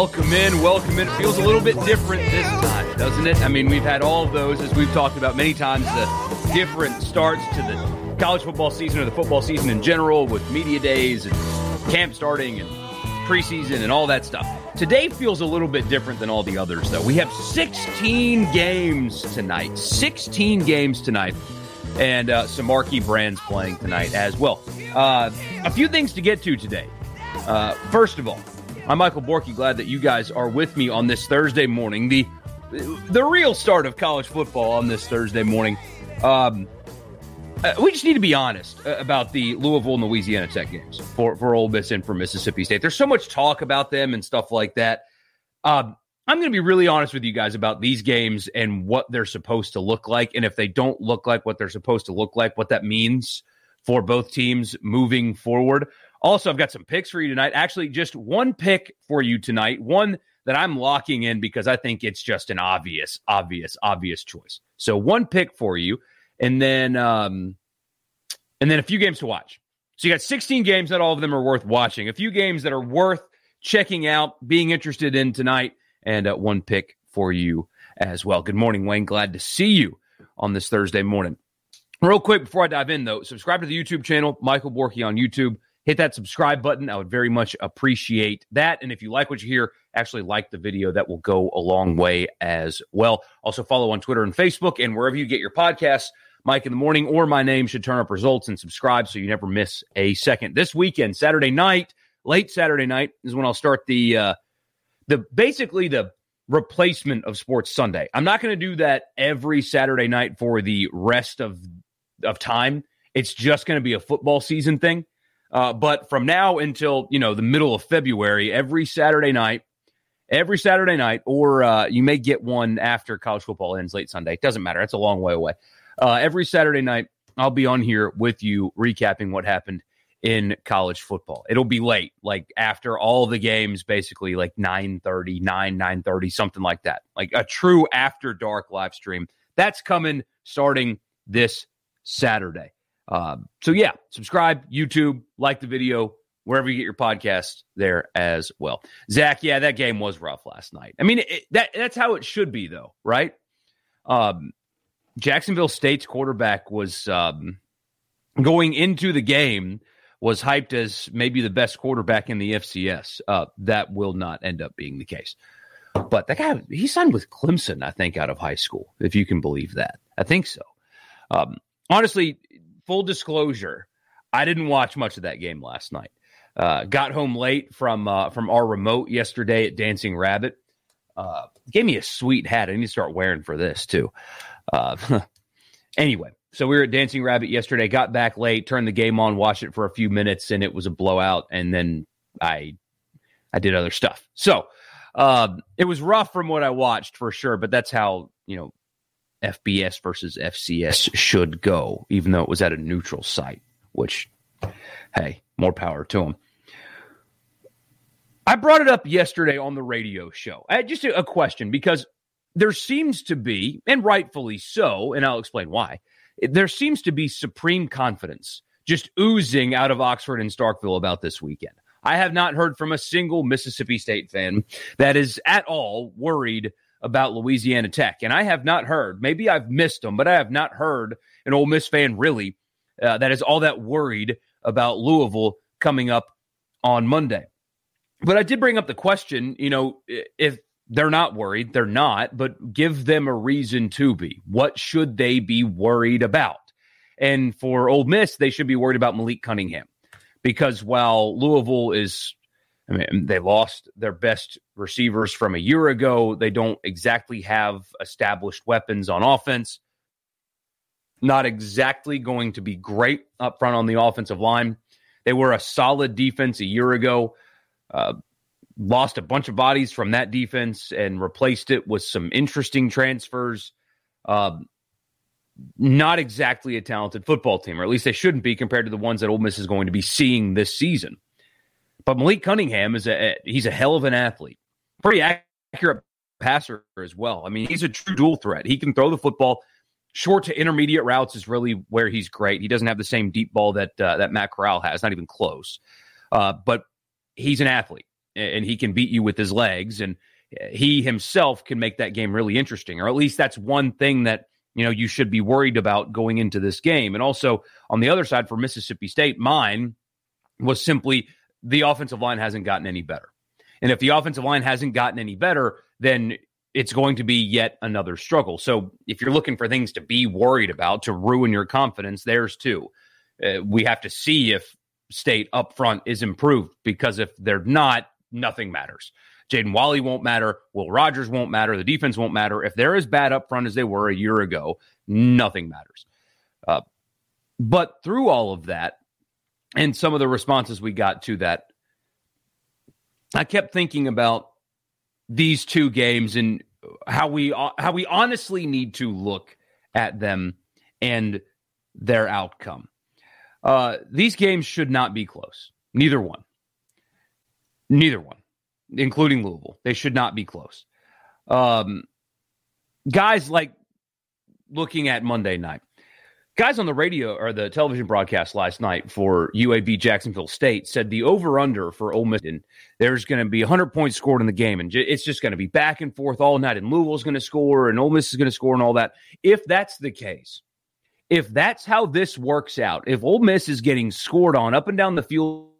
Welcome in, welcome in. It feels a little bit different this time, doesn't it? I mean, we've had all of those, as we've talked about many times, the different starts to the college football season or the football season in general with media days and camp starting and preseason and all that stuff. Today feels a little bit different than all the others, though. We have 16 games tonight. 16 games tonight. And uh, some marquee brands playing tonight as well. Uh, a few things to get to today. Uh, first of all, I'm Michael Borky. Glad that you guys are with me on this Thursday morning, the the real start of college football on this Thursday morning. Um, uh, we just need to be honest uh, about the Louisville and Louisiana Tech games for for Ole Miss and for Mississippi State. There's so much talk about them and stuff like that. Um, I'm going to be really honest with you guys about these games and what they're supposed to look like, and if they don't look like what they're supposed to look like, what that means for both teams moving forward. Also, I've got some picks for you tonight. Actually, just one pick for you tonight. One that I'm locking in because I think it's just an obvious, obvious, obvious choice. So one pick for you, and then um, and then a few games to watch. So you got 16 games. Not all of them are worth watching. A few games that are worth checking out, being interested in tonight, and uh, one pick for you as well. Good morning, Wayne. Glad to see you on this Thursday morning. Real quick before I dive in, though, subscribe to the YouTube channel, Michael Borky on YouTube hit that subscribe button. I would very much appreciate that. And if you like what you hear, actually like the video. That will go a long way as well. Also, follow on Twitter and Facebook and wherever you get your podcasts. Mike in the morning or my name should turn up results and subscribe so you never miss a second. This weekend, Saturday night, late Saturday night is when I'll start the uh the basically the replacement of Sports Sunday. I'm not going to do that every Saturday night for the rest of of time. It's just going to be a football season thing. Uh, but from now until you know the middle of February, every Saturday night, every Saturday night, or uh, you may get one after college football ends late Sunday. It doesn't matter. It's a long way away. Uh, every Saturday night, I'll be on here with you recapping what happened in college football. It'll be late, like after all the games, basically like 9 30, 9, 9 30, something like that. Like a true after dark live stream. That's coming starting this Saturday. Um, so yeah, subscribe, YouTube, like the video, wherever you get your podcast there as well. Zach, yeah, that game was rough last night. I mean, it, that that's how it should be, though, right? Um, Jacksonville State's quarterback was um, going into the game was hyped as maybe the best quarterback in the FCS. Uh, that will not end up being the case. But that guy, he signed with Clemson, I think, out of high school, if you can believe that. I think so. Um, honestly, full disclosure, I didn't watch much of that game last night. Uh, got home late from uh, from our remote yesterday at Dancing Rabbit. Uh, gave me a sweet hat. I need to start wearing for this too. Uh, anyway, so we were at Dancing Rabbit yesterday. Got back late, turned the game on, watched it for a few minutes, and it was a blowout. And then I I did other stuff. So uh, it was rough from what I watched for sure. But that's how you know FBS versus FCS should go, even though it was at a neutral site, which, hey, more power to them. I brought it up yesterday on the radio show. I just a, a question because there seems to be, and rightfully so, and I'll explain why, there seems to be supreme confidence just oozing out of Oxford and Starkville about this weekend. I have not heard from a single Mississippi State fan that is at all worried about Louisiana Tech. And I have not heard, maybe I've missed them, but I have not heard an Ole Miss fan really uh, that is all that worried about Louisville coming up on Monday. But I did bring up the question, you know, if they're not worried, they're not, but give them a reason to be. What should they be worried about? And for Ole Miss, they should be worried about Malik Cunningham because while Louisville is I mean, they lost their best receivers from a year ago. They don't exactly have established weapons on offense. Not exactly going to be great up front on the offensive line. They were a solid defense a year ago. Uh, lost a bunch of bodies from that defense and replaced it with some interesting transfers. Uh, not exactly a talented football team, or at least they shouldn't be compared to the ones that Ole Miss is going to be seeing this season. But Malik Cunningham is a he's a hell of an athlete, pretty accurate passer as well. I mean, he's a true dual threat. He can throw the football. Short to intermediate routes is really where he's great. He doesn't have the same deep ball that uh, that Matt Corral has, not even close. Uh, but he's an athlete, and he can beat you with his legs, and he himself can make that game really interesting. Or at least that's one thing that you know you should be worried about going into this game. And also on the other side for Mississippi State, mine was simply the offensive line hasn't gotten any better. And if the offensive line hasn't gotten any better, then it's going to be yet another struggle. So if you're looking for things to be worried about to ruin your confidence, there's two. Uh, we have to see if state up front is improved because if they're not, nothing matters. Jaden Walley won't matter. Will Rogers won't matter. The defense won't matter. If they're as bad up front as they were a year ago, nothing matters. Uh, but through all of that, and some of the responses we got to that, I kept thinking about these two games and how we how we honestly need to look at them and their outcome. Uh, these games should not be close. Neither one. Neither one, including Louisville. They should not be close. Um, guys like looking at Monday night guys on the radio or the television broadcast last night for UAB Jacksonville State said the over under for Ole Miss and there's going to be 100 points scored in the game and it's just going to be back and forth all night and Louisville's going to score and Ole Miss is going to score and all that. If that's the case, if that's how this works out, if Ole Miss is getting scored on up and down the field,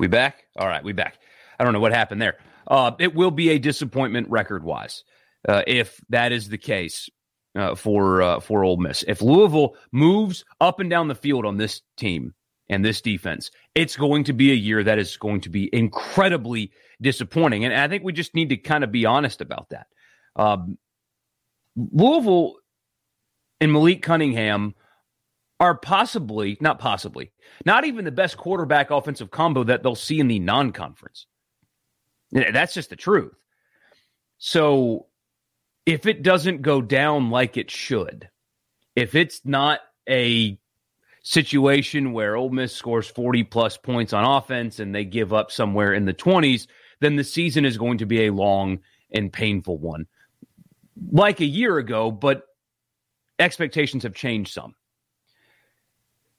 we back? All right, we back. I don't know what happened there. Uh, it will be a disappointment record wise uh, if that is the case uh, for uh, for Ole Miss. If Louisville moves up and down the field on this team and this defense, it's going to be a year that is going to be incredibly disappointing. And I think we just need to kind of be honest about that. Um, Louisville and Malik Cunningham are possibly, not possibly, not even the best quarterback offensive combo that they'll see in the non conference. That's just the truth. So if it doesn't go down like it should, if it's not a situation where Ole Miss scores 40 plus points on offense and they give up somewhere in the 20s, then the season is going to be a long and painful one. Like a year ago, but expectations have changed some.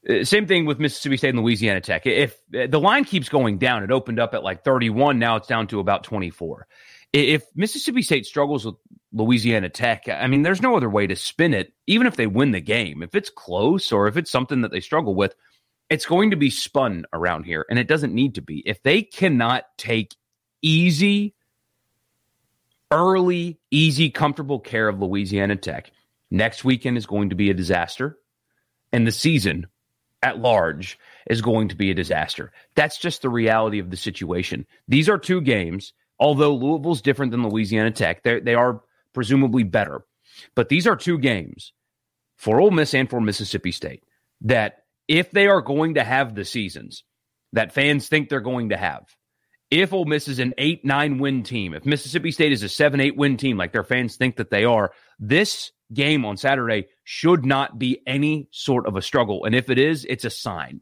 Uh, same thing with Mississippi State and Louisiana Tech. If uh, the line keeps going down, it opened up at like 31, now it's down to about 24. If Mississippi State struggles with Louisiana Tech, I mean, there's no other way to spin it, even if they win the game. If it's close or if it's something that they struggle with, it's going to be spun around here, and it doesn't need to be. If they cannot take easy, early, easy, comfortable care of Louisiana Tech, next weekend is going to be a disaster, and the season at large is going to be a disaster. That's just the reality of the situation. These are two games Although Louisville's different than Louisiana Tech, they are presumably better. But these are two games for Ole Miss and for Mississippi State that if they are going to have the seasons that fans think they're going to have, if Ole Miss is an 8 9 win team, if Mississippi State is a 7 8 win team like their fans think that they are, this game on Saturday should not be any sort of a struggle. And if it is, it's a sign.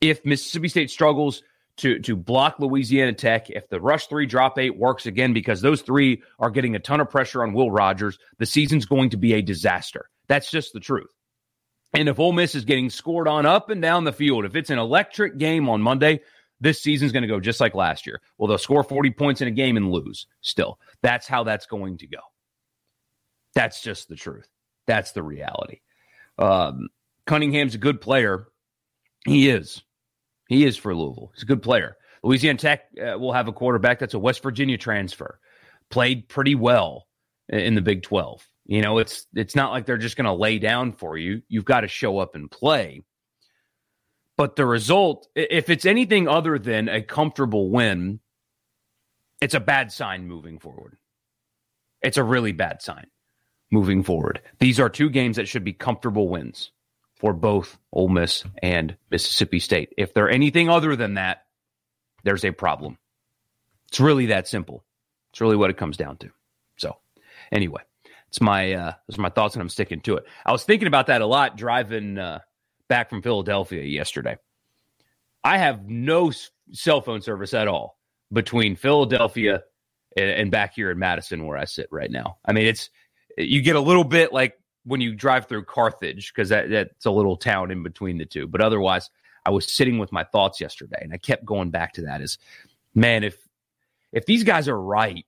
If Mississippi State struggles to to block Louisiana Tech. If the rush three drop eight works again, because those three are getting a ton of pressure on Will Rogers, the season's going to be a disaster. That's just the truth. And if Ole Miss is getting scored on up and down the field, if it's an electric game on Monday, this season's going to go just like last year. Well, they'll score 40 points in a game and lose still. That's how that's going to go. That's just the truth. That's the reality. Um, Cunningham's a good player. He is. He is for Louisville. He's a good player. Louisiana Tech uh, will have a quarterback that's a West Virginia transfer. Played pretty well in the Big 12. You know, it's it's not like they're just going to lay down for you. You've got to show up and play. But the result, if it's anything other than a comfortable win, it's a bad sign moving forward. It's a really bad sign moving forward. These are two games that should be comfortable wins for both Ole Miss and Mississippi State. If they're anything other than that, there's a problem. It's really that simple. It's really what it comes down to. So, anyway, it's my uh, are my thoughts, and I'm sticking to it. I was thinking about that a lot driving uh, back from Philadelphia yesterday. I have no cell phone service at all between Philadelphia and, and back here in Madison, where I sit right now. I mean, it's you get a little bit like when you drive through Carthage because that, that's a little town in between the two. But otherwise, I was sitting with my thoughts yesterday, and I kept going back to that. Is man, if if these guys are right,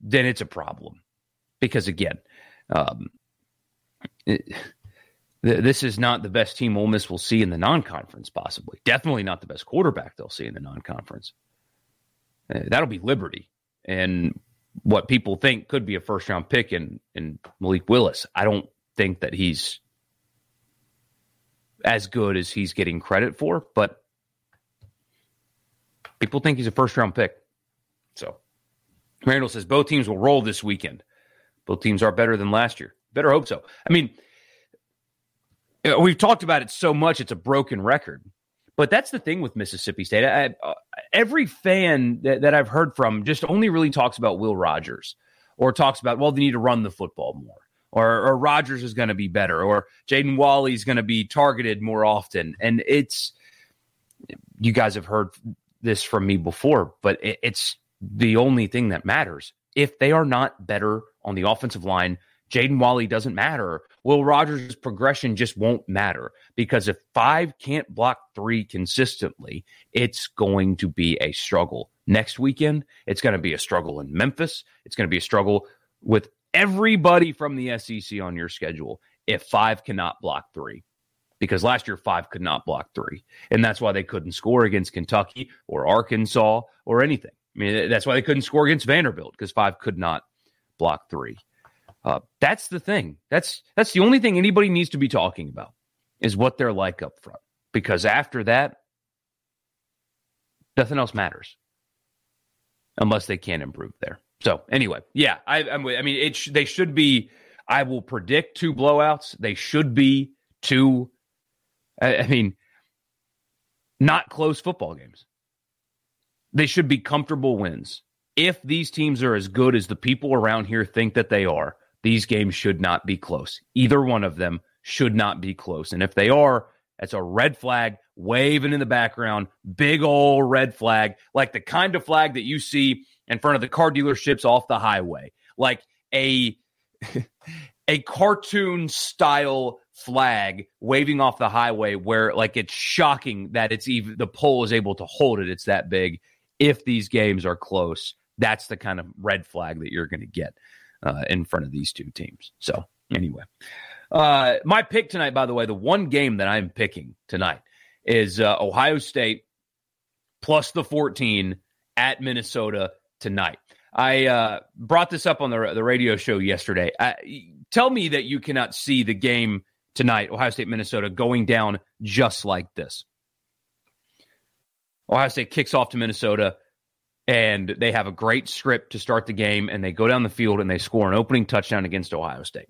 then it's a problem because again, um, it, this is not the best team Ole Miss will see in the non-conference. Possibly, definitely not the best quarterback they'll see in the non-conference. Uh, that'll be Liberty, and what people think could be a first round pick in in Malik Willis. I don't think that he's as good as he's getting credit for, but people think he's a first round pick. So Randall says both teams will roll this weekend. Both teams are better than last year. Better hope so. I mean, we've talked about it so much; it's a broken record. But that's the thing with Mississippi State. I, uh, every fan that, that I've heard from just only really talks about Will Rogers or talks about, well, they need to run the football more. Or, or Rogers is going to be better, or Jaden Walley is going to be targeted more often. And it's, you guys have heard this from me before, but it, it's the only thing that matters. If they are not better on the offensive line, Jaden Walley doesn't matter. Will Rogers' progression just won't matter because if five can't block three consistently, it's going to be a struggle. Next weekend, it's going to be a struggle in Memphis. It's going to be a struggle with everybody from the SEC on your schedule if five cannot block three. Because last year, five could not block three. And that's why they couldn't score against Kentucky or Arkansas or anything. I mean, that's why they couldn't score against Vanderbilt because five could not block three. Uh, that's the thing. That's that's the only thing anybody needs to be talking about is what they're like up front. Because after that, nothing else matters unless they can improve there. So anyway, yeah, I, am I mean, it sh- they should be. I will predict two blowouts. They should be two. I, I mean, not close football games. They should be comfortable wins. If these teams are as good as the people around here think that they are, these games should not be close. Either one of them should not be close. And if they are, that's a red flag waving in the background, big old red flag, like the kind of flag that you see in front of the car dealerships off the highway, like a a cartoon style flag waving off the highway where like it's shocking that it's even the pole is able to hold it. It's that big. If these games are close, that's the kind of red flag that you're going to get uh, in front of these two teams. So, anyway, uh, my pick tonight, by the way, the one game that I'm picking tonight is uh, Ohio State plus the 14 at Minnesota tonight. I uh, brought this up on the, the radio show yesterday. Tell me that you cannot see the game tonight, Ohio State, Minnesota, going down just like this. Ohio State kicks off to Minnesota and they have a great script to start the game and they go down the field and they score an opening touchdown against Ohio State.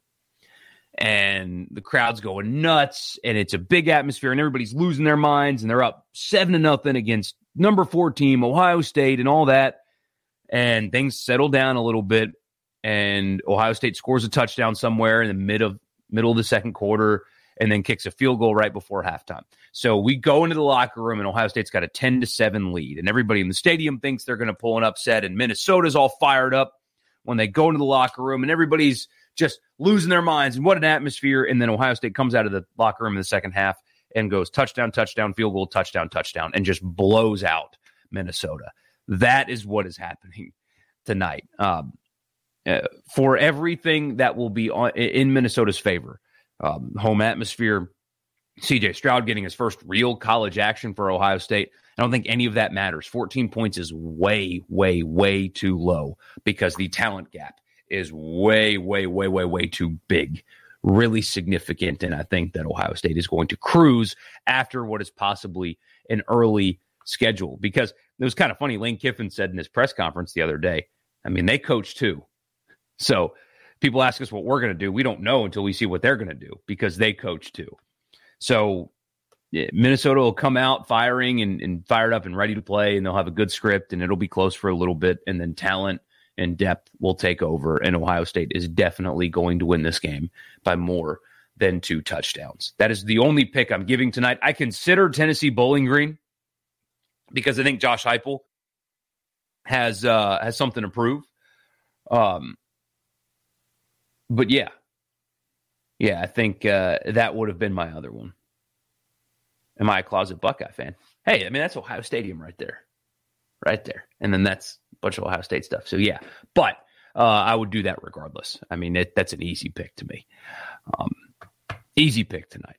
And the crowd's going nuts and it's a big atmosphere and everybody's losing their minds and they're up 7 to nothing against number 4 team Ohio State and all that and things settle down a little bit and Ohio State scores a touchdown somewhere in the mid of middle of the second quarter and then kicks a field goal right before halftime. So we go into the locker room, and Ohio State's got a 10 to 7 lead. And everybody in the stadium thinks they're going to pull an upset. And Minnesota's all fired up when they go into the locker room, and everybody's just losing their minds. And what an atmosphere. And then Ohio State comes out of the locker room in the second half and goes touchdown, touchdown, field goal, touchdown, touchdown, and just blows out Minnesota. That is what is happening tonight. Um, uh, for everything that will be on, in Minnesota's favor, um, home atmosphere. CJ Stroud getting his first real college action for Ohio State. I don't think any of that matters. 14 points is way, way, way too low because the talent gap is way, way, way, way, way too big really significant. And I think that Ohio State is going to cruise after what is possibly an early schedule because it was kind of funny. Lane Kiffin said in his press conference the other day, I mean, they coach too. So people ask us what we're going to do. We don't know until we see what they're going to do because they coach too. So yeah, Minnesota will come out firing and, and fired up and ready to play, and they'll have a good script, and it'll be close for a little bit, and then talent and depth will take over, and Ohio State is definitely going to win this game by more than two touchdowns. That is the only pick I'm giving tonight. I consider Tennessee Bowling Green because I think Josh Heupel has uh, has something to prove. Um, but yeah, yeah, I think uh, that would have been my other one. Am I a closet Buckeye fan? Hey, I mean that's Ohio Stadium right there, right there, and then that's a bunch of Ohio State stuff. So yeah, but uh, I would do that regardless. I mean it, that's an easy pick to me. Um, easy pick tonight.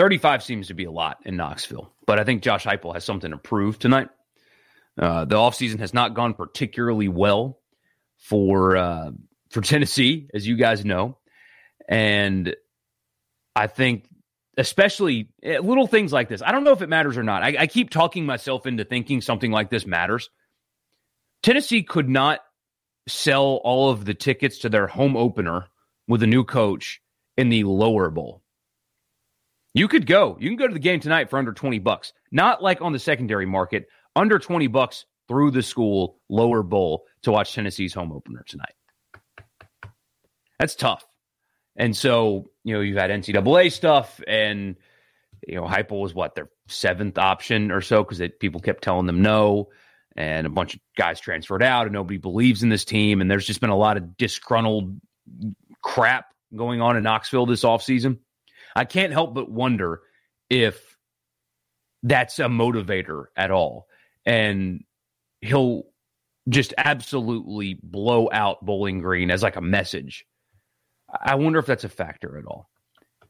35 seems to be a lot in Knoxville, but I think Josh Heupel has something to prove tonight. Uh, the offseason has not gone particularly well for uh, for Tennessee, as you guys know, and I think especially eh, little things like this. I don't know if it matters or not. I, I keep talking myself into thinking something like this matters. Tennessee could not sell all of the tickets to their home opener with a new coach in the lower bowl. You could go. You can go to the game tonight for under 20 bucks. Not like on the secondary market, under 20 bucks through the school lower bowl to watch Tennessee's home opener tonight. That's tough. And so, you know, you've had NCAA stuff and, you know, Heupel was what, their seventh option or so because people kept telling them no. And a bunch of guys transferred out and nobody believes in this team. And there's just been a lot of disgruntled crap going on in Knoxville this offseason. I can't help but wonder if that's a motivator at all. And he'll just absolutely blow out Bowling Green as like a message. I wonder if that's a factor at all.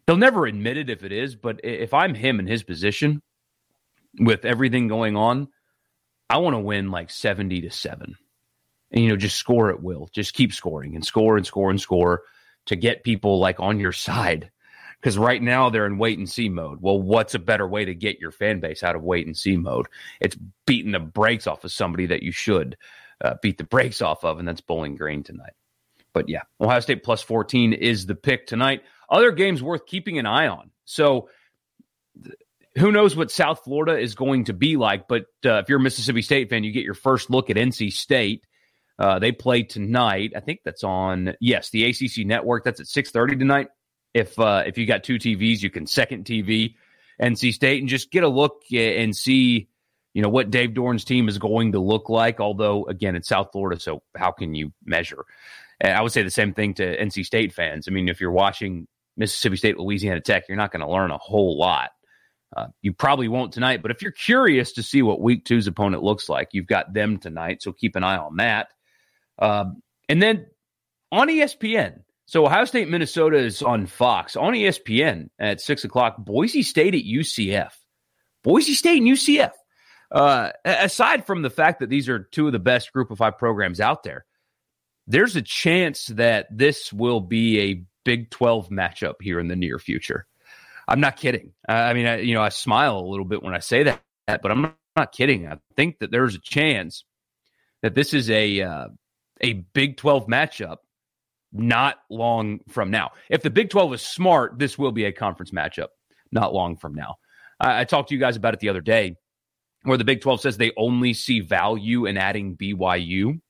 They'll never admit it if it is, but if I'm him in his position with everything going on, I want to win like 70 to 7. And you know, just score at will. Just keep scoring and score and score and score to get people like on your side because right now they're in wait and see mode. Well, what's a better way to get your fan base out of wait and see mode? It's beating the brakes off of somebody that you should uh, beat the brakes off of, and that's Bowling Green tonight. But yeah, Ohio State plus 14 is the pick tonight. Other games worth keeping an eye on. So who knows what South Florida is going to be like? But uh, if you're a Mississippi State fan, you get your first look at NC State. Uh, they play tonight. I think that's on yes, the ACC network. That's at 6:30 tonight. If uh, if you got two TVs, you can second TV NC State and just get a look and see, you know, what Dave Doeren's team is going to look like. Although, again, it's South Florida, so how can you measure? And I would say the same thing to NC State fans. I mean, if you're watching Mississippi State, Louisiana Tech, you're not going to learn a whole lot. Uh, you probably won't tonight, but if you're curious to see what Week Two's opponent looks like, you've got them tonight, so keep an eye on that. Um, and then on ESPN, so Ohio State, Minnesota is on Fox. On ESPN at 6 o'clock, Boise State at UCF. Boise State and UCF. Uh, aside from the fact that these are two of the best group of five programs out there, there's a chance that this will be a Big 12 matchup here in the near future. I'm not kidding. I mean, I, you know, I smile a little bit when I say that, but I'm not kidding. I think that there's a chance that this is a uh, a Big 12 matchup not long from now. If the Big 12 is smart, this will be a conference matchup not long from now. I, I talked to you guys about it the other day where the Big 12 says they only see value in adding BYU.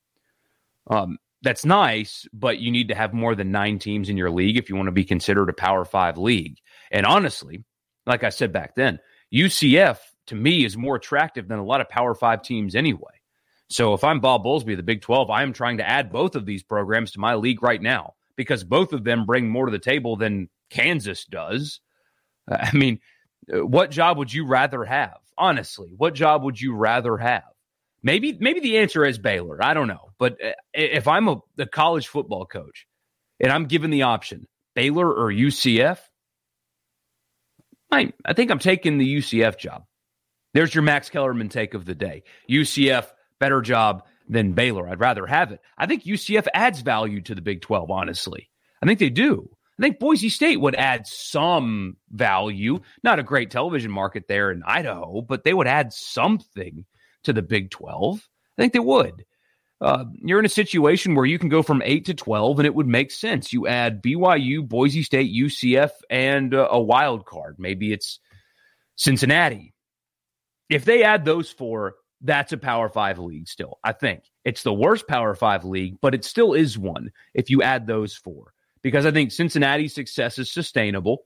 Um, that's nice, but you need to have more than nine teams in your league if you want to be considered a Power Five league. And honestly, like I said back then, UCF to me is more attractive than a lot of Power Five teams anyway. So if I'm Bob Bowlesby, the Big 12, I am trying to add both of these programs to my league right now because both of them bring more to the table than Kansas does. Uh, I mean, uh, what job would you rather have? Honestly, what job would you rather have? Maybe maybe the answer is Baylor. I don't know. But uh, if I'm a, a college football coach and I'm given the option, Baylor or UCF, I, I think I'm taking the UCF job. There's your Max Kellerman take of the day. UCF better job than Baylor. I'd rather have it. I think UCF adds value to the Big 12, honestly. I think they do. I think Boise State would add some value. Not a great television market there in Idaho, but they would add something to the Big 12. I think they would. Uh, you're in a situation where you can go from 8 to 12 and it would make sense. You add BYU, Boise State, UCF, and uh, a wild card. Maybe it's Cincinnati. If they add those four, that's a Power Five league still. I think it's the worst Power Five league, but it still is one if you add those four because I think Cincinnati's success is sustainable.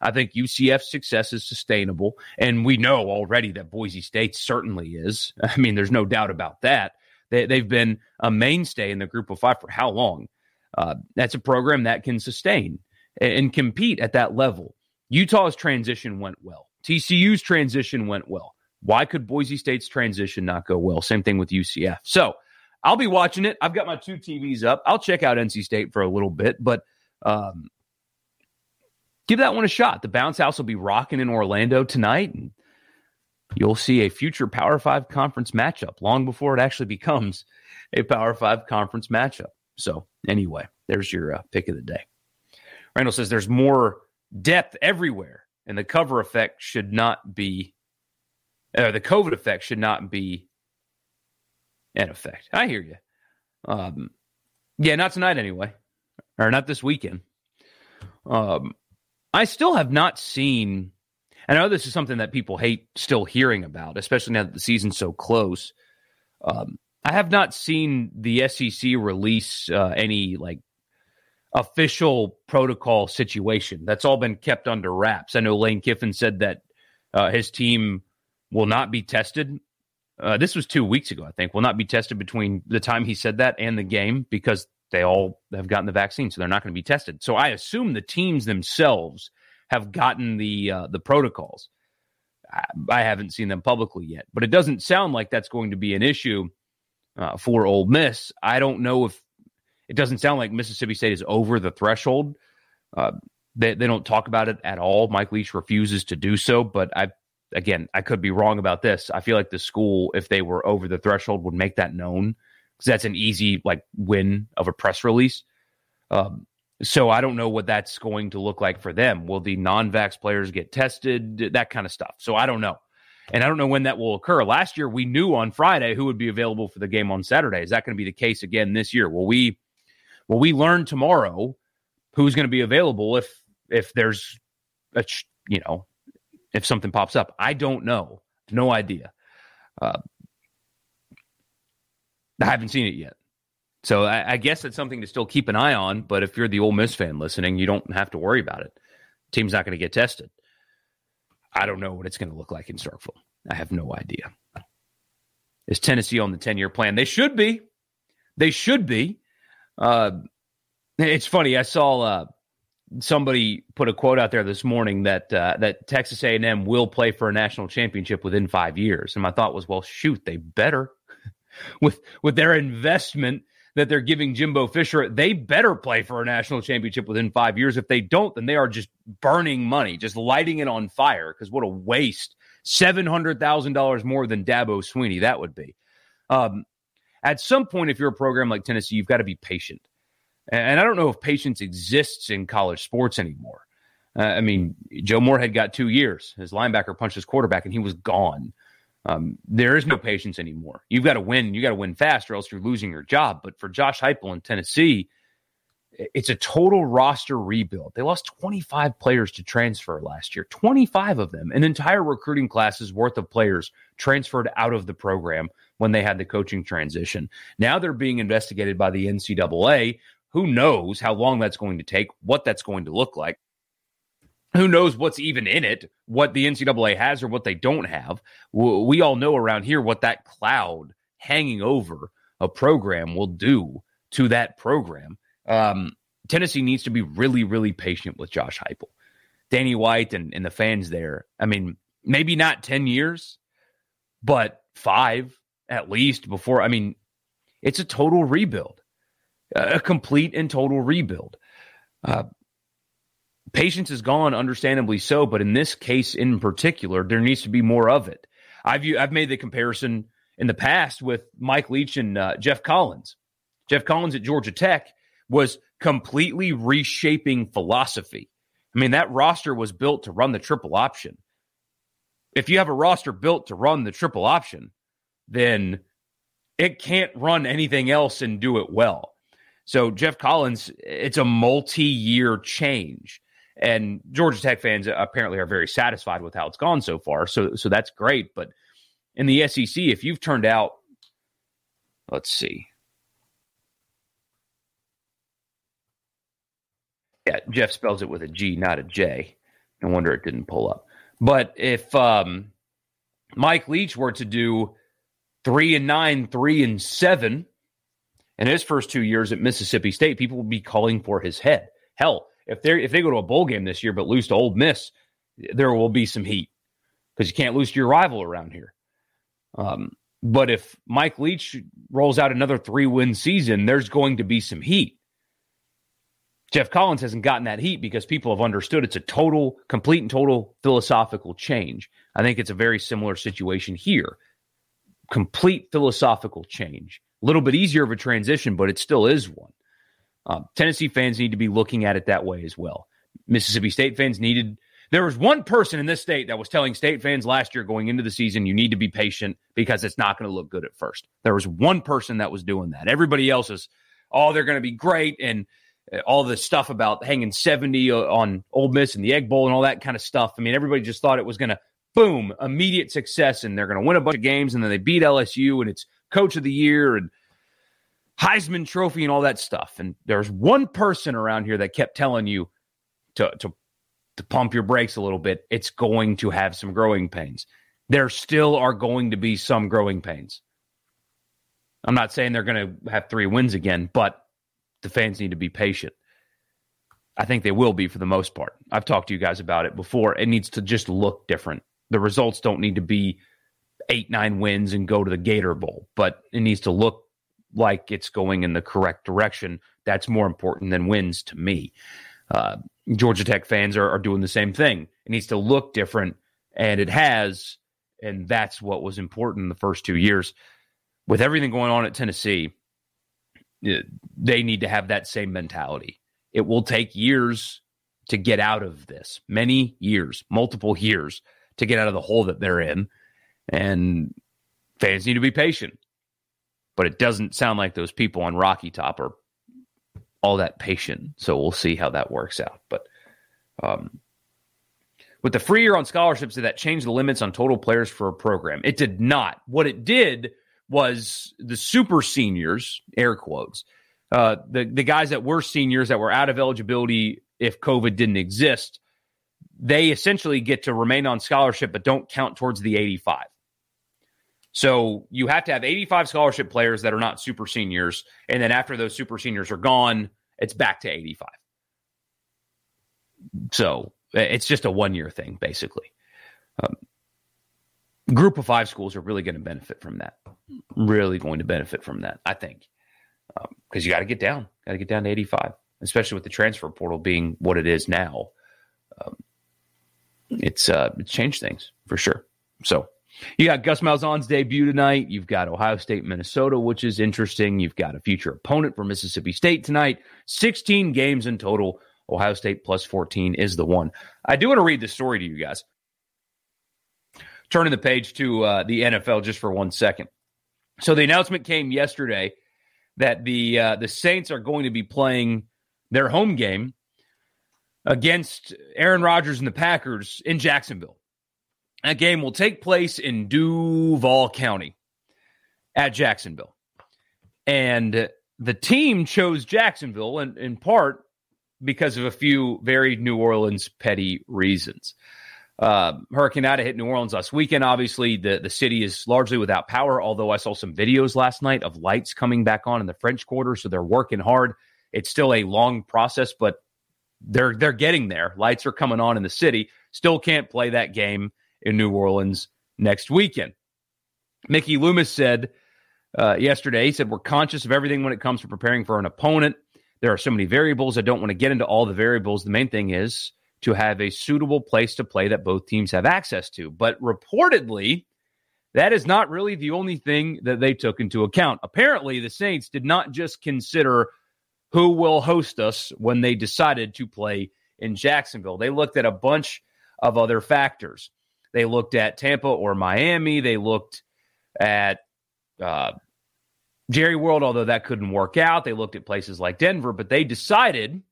I think UCF's success is sustainable. And we know already that Boise State certainly is. I mean, there's no doubt about that. They, have been a mainstay in the group of five for how long? Uh, that's a program that can sustain and, and compete at that level. Utah's transition went well. TCU's transition went well. Why could Boise State's transition not go well? Same thing with UCF. So I'll be watching it. I've got my two TVs up. I'll check out NC State for a little bit, but um, give that one a shot. The bounce house will be rocking in Orlando tonight, and you'll see a future Power Five conference matchup long before it actually becomes a Power Five conference matchup. So, anyway, there's your uh, pick of the day. Randall says there's more depth everywhere, and the cover effect should not be, uh, the COVID effect should not be an effect. I hear you. Um, yeah, not tonight anyway, or not this weekend. Um, I still have not seen. And I know this is something that people hate still hearing about, especially now that the season's so close. Um, I have not seen the SEC release uh, any like official protocol situation. That's all been kept under wraps. I know Lane Kiffin said that uh, his team will not be tested. Uh, this was two weeks ago, I think. Will not be tested between the time he said that and the game because they all have gotten the vaccine, so they're not going to be tested. So I assume the teams themselves have gotten the uh, the protocols. I, I, haven't seen them publicly yet, but it doesn't sound like that's going to be an issue uh, for Ole Miss. I don't know if it doesn't sound like Mississippi State is over the threshold. Uh, they, they don't talk about it at all. Mike Leach refuses to do so, but I again I could be wrong about this. I feel like the school, if they were over the threshold, would make that known because that's an easy like win of a press release. Um, so I don't know what that's going to look like for them. Will the non-vax players get tested? That kind of stuff. So I don't know. And I don't know when that will occur. Last year we knew on Friday who would be available for the game on Saturday. Is that going to be the case again this year? Will we will we learn tomorrow who's going to be available if if there's a you know if something pops up? I don't know. No idea. Uh, I haven't seen it yet. So I, I, guess it's something to still keep an eye on. But if you're the Ole Miss fan listening, you don't have to worry about it. Team's not going to get tested. I don't know what it's going to look like in Starkville. I have no idea. Is Tennessee on the 10 year plan? They should be. They should be. Uh, it's funny. I saw uh, somebody put a quote out there this morning that uh, that Texas A&M will play for a national championship within five years, and my thought was, well, shoot, they better with with their investment that they're giving Jimbo Fisher, they better play for a national championship within five years. If they don't, then they are just burning money, just lighting it on fire. Because what a waste! Seven hundred thousand dollars more than Dabo Swinney that would be. Um, at some point, if you're a program like Tennessee, you've got to be patient. And I don't know if patience exists in college sports anymore. Uh, I mean, Joe Moorhead got two years. His linebacker punched his quarterback, and he was gone. Um, there is no patience anymore. You've got to win. You got to win fast, or else you're losing your job. But for Josh Heupel in Tennessee, it's a total roster rebuild. They lost 25 players to transfer last year. 25 of them, an entire recruiting class's worth of players transferred out of the program when they had the coaching transition. Now they're being investigated by the NCAA. Who knows how long that's going to take, what that's going to look like who knows what's even in it, what the NCAA has or what they don't have. We all know around here what that cloud hanging over a program will do to that program. Um, Tennessee needs to be really, really patient with Josh Heupel, Danny White, and, and the fans there. I mean, maybe not 10 years, but five at least before. I mean, it's a total rebuild, a complete and total rebuild. Uh, patience is gone, understandably so. But in this case in particular, there needs to be more of it. I've I've made the comparison in the past with Mike Leach and uh, Geoff Collins. Geoff Collins at Georgia Tech was completely reshaping philosophy. I mean, that roster was built to run the triple option. If you have a roster built to run the triple option, then it can't run anything else and do it well. So, Geoff Collins, it's a multi year change. And Georgia Tech fans apparently are very satisfied with how it's gone so far. So, so that's great. But in the SEC, if you've turned out, let's see. Yeah, Jeff spells it with a G, not a J. No wonder it didn't pull up. But if um, Mike Leach were to do three and nine, three and seven in his first two years at Mississippi State, people would be calling for his head. Hell, if they if they go to a bowl game this year but lose to Ole Miss, there will be some heat because you can't lose to your rival around here. Um, but if Mike Leach rolls out another three win season, there's going to be some heat. Geoff Collins hasn't gotten that heat because people have understood it's a total, complete and total philosophical change. I think it's a very similar situation here. Complete philosophical change. A little bit easier of a transition, but it still is one. Um, Tennessee fans need to be looking at it that way as well. Mississippi State fans needed. There was one person in this state that was telling state fans last year going into the season, you need to be patient because it's not going to look good at first. There was one person that was doing that. Everybody else is, oh, they're going to be great. And uh, all the stuff about hanging 70 on Ole Miss and the Egg Bowl and all that kind of stuff. I mean, everybody just thought it was going to, boom, immediate success and they're going to win a bunch of games and then they beat LSU and it's coach of the year and Heisman Trophy and all that stuff. And there's one person around here that kept telling you to, to, to pump your brakes a little bit. It's going to have some growing pains. There still are going to be some growing pains. I'm not saying they're going to have three wins again, but the fans need to be patient. I think they will be for the most part. I've talked to you guys about it before. It needs to just look different. The results don't need to be eight, nine wins and go to the Gator Bowl, but it needs to look like it's going in the correct direction. That's more important than wins to me. Uh, Georgia Tech fans are, are doing the same thing. It needs to look different, and it has. And that's what was important in the first two years. With everything going on at Tennessee, they need to have that same mentality. It will take years to get out of this, many years, multiple years to get out of the hole that they're in. And fans need to be patient but it doesn't sound like those people on Rocky Top are all that patient. So we'll see how that works out. But um, with the free year on scholarships, did that change the limits on total players for a program? It did not. What it did was the super seniors, air quotes, uh, the the guys that were seniors that were out of eligibility if COVID didn't exist, they essentially get to remain on scholarship but don't count towards the 85. So you have to have 85 scholarship players that are not super seniors. And then after those super seniors are gone, it's back to 85. So it's just a one year thing, basically. Um, group of five schools are really going to benefit from that. Really going to benefit from that, I think. Because um, you got to get down, got to get down to 85, especially with the transfer portal being what it is now. Um, it's uh, it's changed things for sure. So you got Gus Malzahn's debut tonight. You've got Ohio State, Minnesota, which is interesting. You've got a future opponent for Mississippi State tonight. 16 games in total. Ohio State plus 14 is the one. I do want to read the story to you guys. Turning the page to uh, the NFL just for one second. So the announcement came yesterday that the uh, the Saints are going to be playing their home game against Aaron Rodgers and the Packers in Jacksonville. That game will take place in Duval County at Jacksonville. And the team chose Jacksonville in, in part because of a few very New Orleans petty reasons. Uh, Hurricane Ida hit New Orleans last weekend. Obviously, the, the city is largely without power, although I saw some videos last night of lights coming back on in the French Quarter. So they're working hard. It's still a long process, but they're they're getting there. Lights are coming on in the city. Still can't play that game in New Orleans next weekend. Mickey Loomis said uh, yesterday, he said, We're conscious of everything when it comes to preparing for an opponent. There are so many variables. I don't want to get into all the variables. The main thing is to have a suitable place to play that both teams have access to. But reportedly, that is not really the only thing that they took into account. Apparently, the Saints did not just consider who will host us when they decided to play in Jacksonville. They looked at a bunch of other factors. They looked at Tampa or Miami. They looked at uh, Jerry World, although that couldn't work out. They looked at places like Denver, but they decided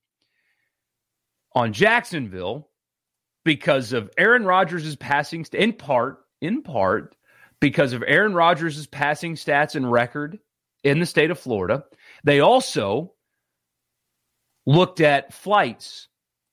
on Jacksonville because of Aaron Rodgers' passing, in part, in part, because of Aaron Rodgers' passing stats and record in the state of Florida. They also looked at flights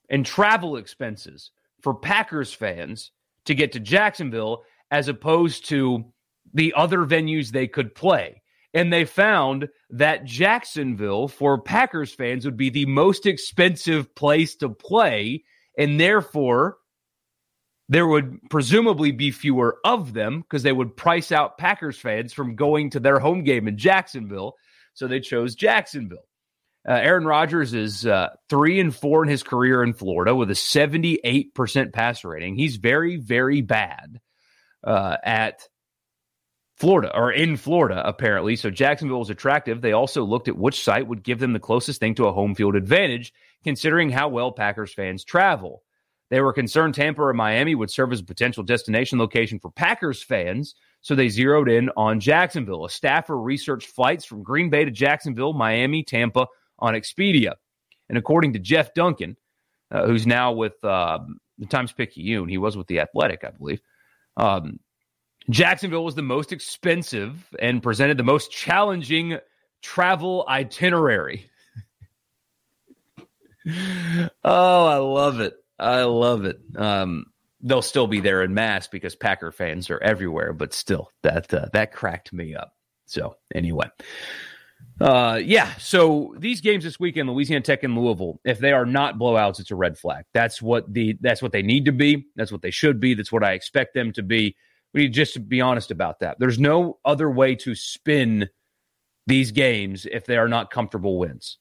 and travel expenses for Packers fans to get to Jacksonville as opposed to the other venues they could play. And they found that Jacksonville for Packers fans would be the most expensive place to play. And therefore, there would presumably be fewer of them because they would price out Packers fans from going to their home game in Jacksonville. So they chose Jacksonville. Uh, Aaron Rodgers is uh, three and four in his career in Florida with a 78% passer rating. He's very, very bad uh, at Florida or in Florida, apparently. So Jacksonville was attractive. They also looked at which site would give them the closest thing to a home field advantage, considering how well Packers fans travel. They were concerned Tampa or Miami would serve as a potential destination location for Packers fans, so they zeroed in on Jacksonville. A staffer researched flights from Green Bay to Jacksonville, Miami, Tampa on Expedia. And according to Jeff Duncan, uh, who's now with uh, the Times Picayune, he was with the Athletic, I believe. Um, Jacksonville was the most expensive and presented the most challenging travel itinerary. oh, I love it. I love it. Um, they'll still be there in mass because Packer fans are everywhere, but still, that uh, that cracked me up. So anyway, uh, yeah. So these games this weekend, Louisiana Tech and Louisville, if they are not blowouts, it's a red flag. That's what the that's what they need to be. That's what they should be. That's what I expect them to be. We need just to be honest about that. There's no other way to spin these games if they are not comfortable wins.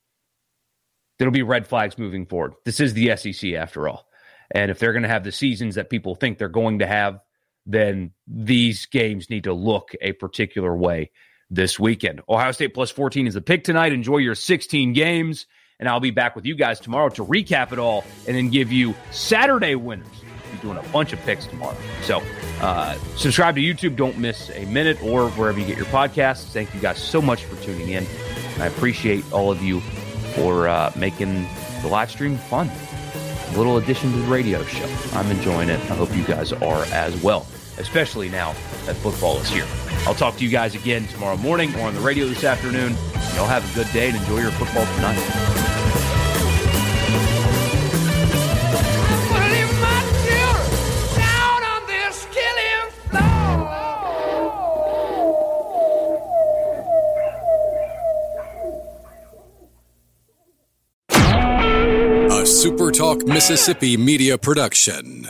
There'll be red flags moving forward. This is the SEC after all. And if they're going to have the seasons that people think they're going to have, then these games need to look a particular way this weekend. Ohio State plus 14 is the pick tonight. Enjoy your 16 games. And I'll be back with you guys tomorrow to recap it all and then give you Saturday winners. Be doing a bunch of picks tomorrow. So uh, subscribe to YouTube. Don't miss a minute or wherever you get your podcasts. Thank you guys so much for tuning in. And I appreciate all of you for uh, making the live stream fun. A little addition to the radio show. I'm enjoying it. I hope you guys are as well, especially now that football is here. I'll talk to you guys again tomorrow morning or on the radio this afternoon. Y'all have a good day and enjoy your football tonight. SuperTalk Mississippi Media Production.